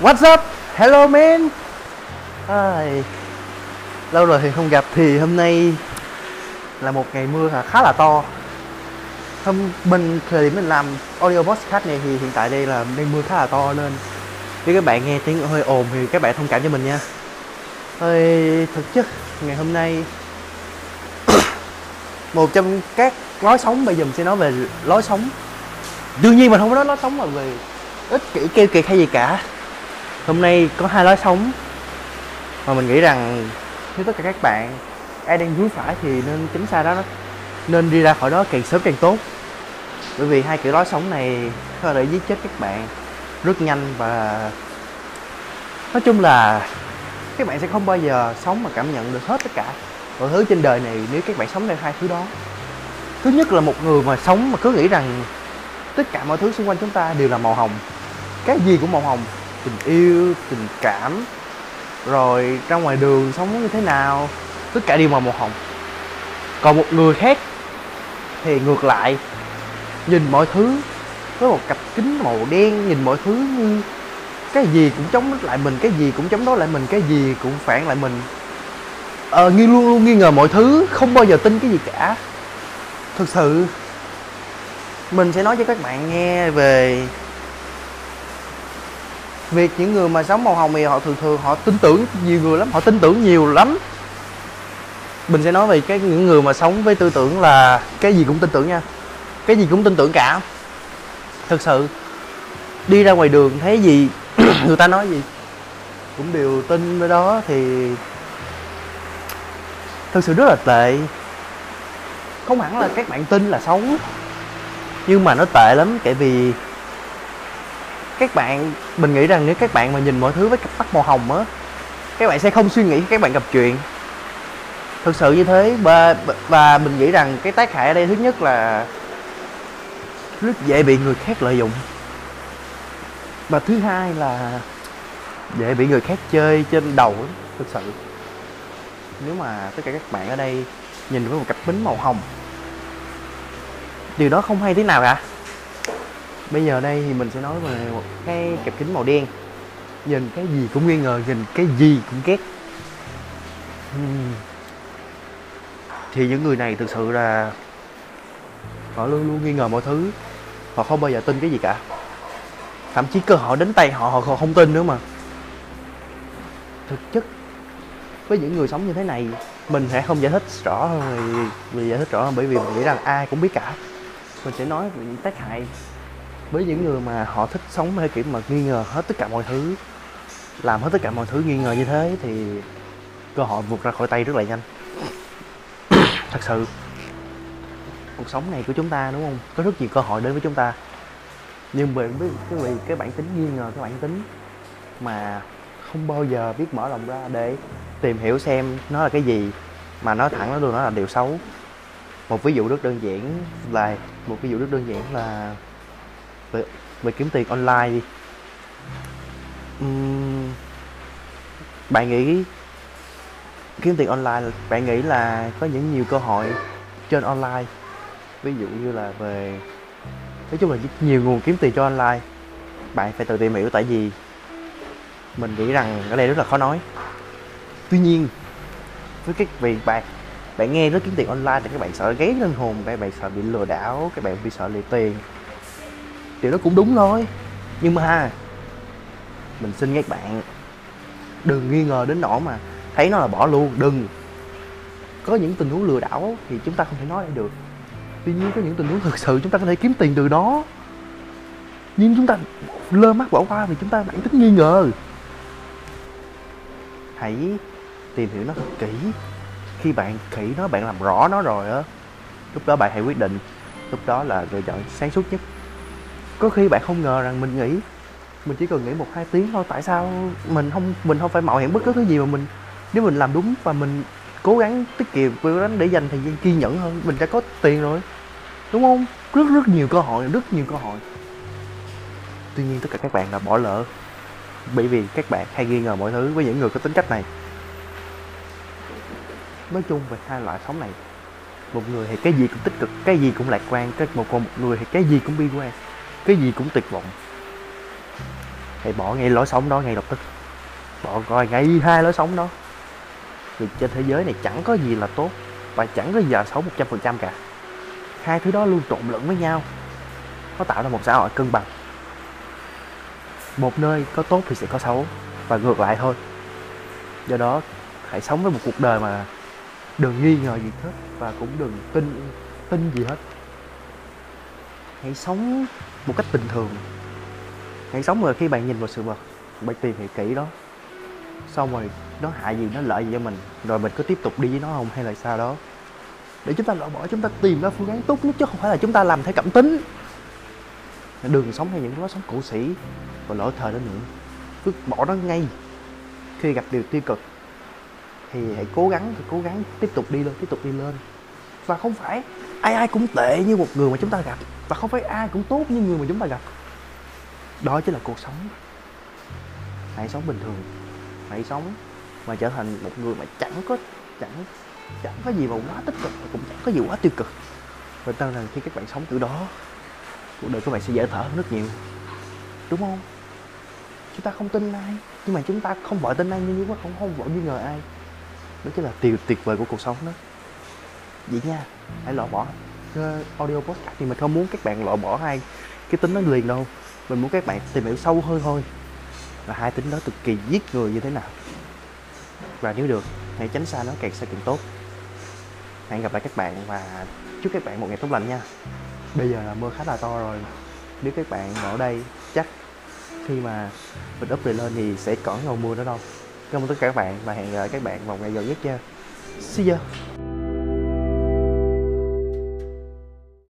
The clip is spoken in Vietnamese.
What's up? Hello man. Ai, lâu rồi thì không gặp thì hôm nay là một ngày mưa khá là to. Hôm mình thời điểm mình làm audio podcast này thì hiện tại đây là đang mưa khá là to nên nếu các bạn nghe tiếng hơi ồn thì các bạn thông cảm cho mình nha. Thôi thực chất ngày hôm nay một trong các lối sống bây giờ mình sẽ nói về lối sống đương nhiên mình không có nói lối sống mà về ích kỷ kêu kiệt hay gì cả hôm nay có hai lối sống. Mà mình nghĩ rằng nếu tất cả các bạn ai đang vướng phải thì nên tránh xa đó. Nên đi ra khỏi đó càng sớm càng tốt. Bởi vì hai kiểu lối sống này có thể giết chết các bạn rất nhanh và nói chung là các bạn sẽ không bao giờ sống mà cảm nhận được hết tất cả mọi thứ trên đời này nếu các bạn sống theo hai thứ đó. Thứ nhất là một người mà sống mà cứ nghĩ rằng tất cả mọi thứ xung quanh chúng ta đều là màu hồng. Cái gì cũng màu hồng tình yêu, tình cảm. Rồi ra ngoài đường sống như thế nào? Tất cả đều màu màu hồng. Còn một người khác thì ngược lại, nhìn mọi thứ với một cặp kính màu đen, nhìn mọi thứ như cái gì cũng chống lại mình, cái gì cũng chống đối lại mình, cái gì cũng phản lại mình. Ờ nghi luôn luôn nghi ngờ mọi thứ, không bao giờ tin cái gì cả. Thực sự, mình sẽ nói cho các bạn nghe về việc những người mà sống màu hồng thì họ thường thường họ tin tưởng nhiều người lắm, họ tin tưởng nhiều lắm. Mình sẽ nói về cái những người mà sống với tư tưởng là cái gì cũng tin tưởng nha. Cái gì cũng tin tưởng cả. Thực sự, đi ra ngoài đường thấy gì, người ta nói gì cũng đều tin với đó thì thực sự rất là tệ. Không hẳn là các bạn tin là xấu, nhưng mà nó tệ lắm tại vì các bạn mình nghĩ rằng nếu các bạn mà nhìn mọi thứ với cặp mắt màu hồng á các bạn sẽ không suy nghĩ các bạn gặp chuyện. Thực sự như thế và và mình nghĩ rằng cái tác hại ở đây thứ nhất là rất dễ bị người khác lợi dụng. Và thứ hai là dễ bị người khác chơi trên đầu ấy, thực sự. Nếu mà tất cả các bạn ở đây nhìn với một cặp bính màu hồng điều đó không hay thế nào cả bây giờ đây thì mình sẽ nói về một cái cặp kính màu đen. Nhìn cái gì cũng nghi ngờ nhìn cái gì cũng ghét. Hmm. Thì những người này thực sự là họ luôn luôn nghi ngờ mọi thứ. Họ không bao giờ tin cái gì cả. Thậm chí cơ hội đến tay họ họ không tin nữa mà. Thực chất với những người sống như thế này mình sẽ không giải thích rõ hơn vì, vì giải thích rõ hơn bởi vì mình nghĩ rằng ai cũng biết cả. Mình sẽ nói về những tác hại với những người mà họ thích sống theo kiểu mà nghi ngờ hết tất cả mọi thứ, làm hết tất cả mọi thứ nghi ngờ như thế thì cơ hội vượt ra khỏi tay rất là nhanh. Thật sự, cuộc sống này của chúng ta, đúng không? Có rất nhiều cơ hội đến với chúng ta. Nhưng bởi vì cái vì cái bản tính nghi ngờ, cái bản tính mà không bao giờ biết mở lòng ra để tìm hiểu xem nó là cái gì, mà nói thẳng nó luôn, nó là điều xấu. Một ví dụ rất đơn giản là, một ví dụ rất đơn giản là về, về kiếm tiền online đi. Uhm, bạn nghĩ kiếm tiền online bạn nghĩ là có những nhiều cơ hội trên online? Ví dụ như là về nói chung là nhiều nguồn kiếm tiền cho online bạn phải tự tìm hiểu tại vì mình nghĩ rằng ở đây rất là khó nói. Tuy nhiên với cái việc bạn bạn nghe nói kiếm tiền online thì các bạn sợ ghét lên hồn các bạn sợ bị lừa đảo các bạn bị sợ lì tiền điều đó cũng đúng thôi. Nhưng mà mình xin các bạn, đừng nghi ngờ đến nỗi mà thấy nó là bỏ luôn, đừng. Có những tình huống lừa đảo thì chúng ta không thể nói lại được. Tuy nhiên có những tình huống thực sự chúng ta có thể kiếm tiền từ đó. Nhưng chúng ta lơ mắt bỏ qua vì chúng ta bản tính nghi ngờ. Hãy tìm hiểu nó thật kỹ. Khi bạn kỹ nó, bạn làm rõ nó rồi á, lúc đó bạn hãy quyết định. Lúc đó là lựa chọn sáng suốt nhất có khi bạn không ngờ rằng mình nghĩ, mình chỉ cần nghĩ một hai tiếng thôi, tại sao mình không mình không phải mạo hiểm bất cứ thứ gì mà mình, nếu mình làm đúng và mình cố gắng tiết kiệm, cố gắng để dành thời gian kiên nhẫn hơn, mình đã có tiền rồi. Đúng không? Rất rất nhiều cơ hội, rất nhiều cơ hội. Tuy nhiên tất cả các bạn là bỏ lỡ, bởi vì các bạn hay nghi ngờ mọi thứ với những người có tính cách này. Nói chung về hai loại sống này, một người thì cái gì cũng tích cực, cái gì cũng lạc quan, cái một còn một người thì cái gì cũng bi quan cái gì cũng tuyệt vọng. Hãy bỏ ngay lối sống đó ngay lập tức. Bỏ coi ngay hai lối sống đó. Vì trên thế giới này chẳng có gì là tốt và chẳng có gì là xấu một trăm phần trăm cả. Hai thứ đó luôn trộn lẫn với nhau. Nó tạo ra một xã hội cân bằng. Một nơi có tốt thì sẽ có xấu và ngược lại thôi. Do đó, hãy sống với một cuộc đời mà đừng nghi ngờ gì hết và cũng đừng tin tin gì hết hãy sống một cách bình thường. Hãy sống rồi khi bạn nhìn vào sự vật, bạn tìm hiểu kỹ đó. Xong rồi, nó hại gì, nó lợi gì cho mình, rồi mình có tiếp tục đi với nó không hay là sao đó. Để chúng ta loại bỏ, chúng ta tìm ra phương án tốt nhất chứ không phải là chúng ta làm theo cảm tính. Đừng sống theo những lối sống cổ sĩ và lỗi thời đó nữa. Cứ bỏ nó ngay. Khi gặp điều tiêu cực, thì hãy cố gắng thì cố gắng tiếp tục đi lên, tiếp tục đi lên và không phải ai ai cũng tệ như một người mà chúng ta gặp. Và không phải ai cũng tốt như người mà chúng ta gặp. Đó chính là cuộc sống. Hãy sống bình thường. Hãy sống mà trở thành một người mà chẳng có, chẳng chẳng có gì mà quá tích cực và cũng chẳng có gì quá tiêu cực. Và tin rằng khi các bạn sống từ đó, cuộc đời các bạn sẽ dễ thở hơn rất nhiều. Đúng không? Chúng ta không tin ai, nhưng mà chúng ta không vội tin ai, nhưng mà không không vội nghi ngờ ai. Đó chính là điều tuyệt vời của cuộc sống đó vậy nha, hãy loại bỏ audio podcast thì mình không muốn các bạn loại bỏ hai cái tính nó liền đâu. Mình muốn các bạn tìm hiểu sâu hơn thôi. Là hai tính đó cực kỳ giết người như thế nào. Và nếu được, hãy tránh xa nó càng xa càng tốt. Hẹn gặp lại các bạn và chúc các bạn một ngày tốt lành nha. Bây giờ là mưa khá là to rồi. Nếu các bạn ở đây, chắc khi mà mình up lên thì sẽ có ngầu mưa nữa đâu. Cảm ơn tất cả các bạn và hẹn gặp lại các bạn vào ngày gần nhất nha. See ya.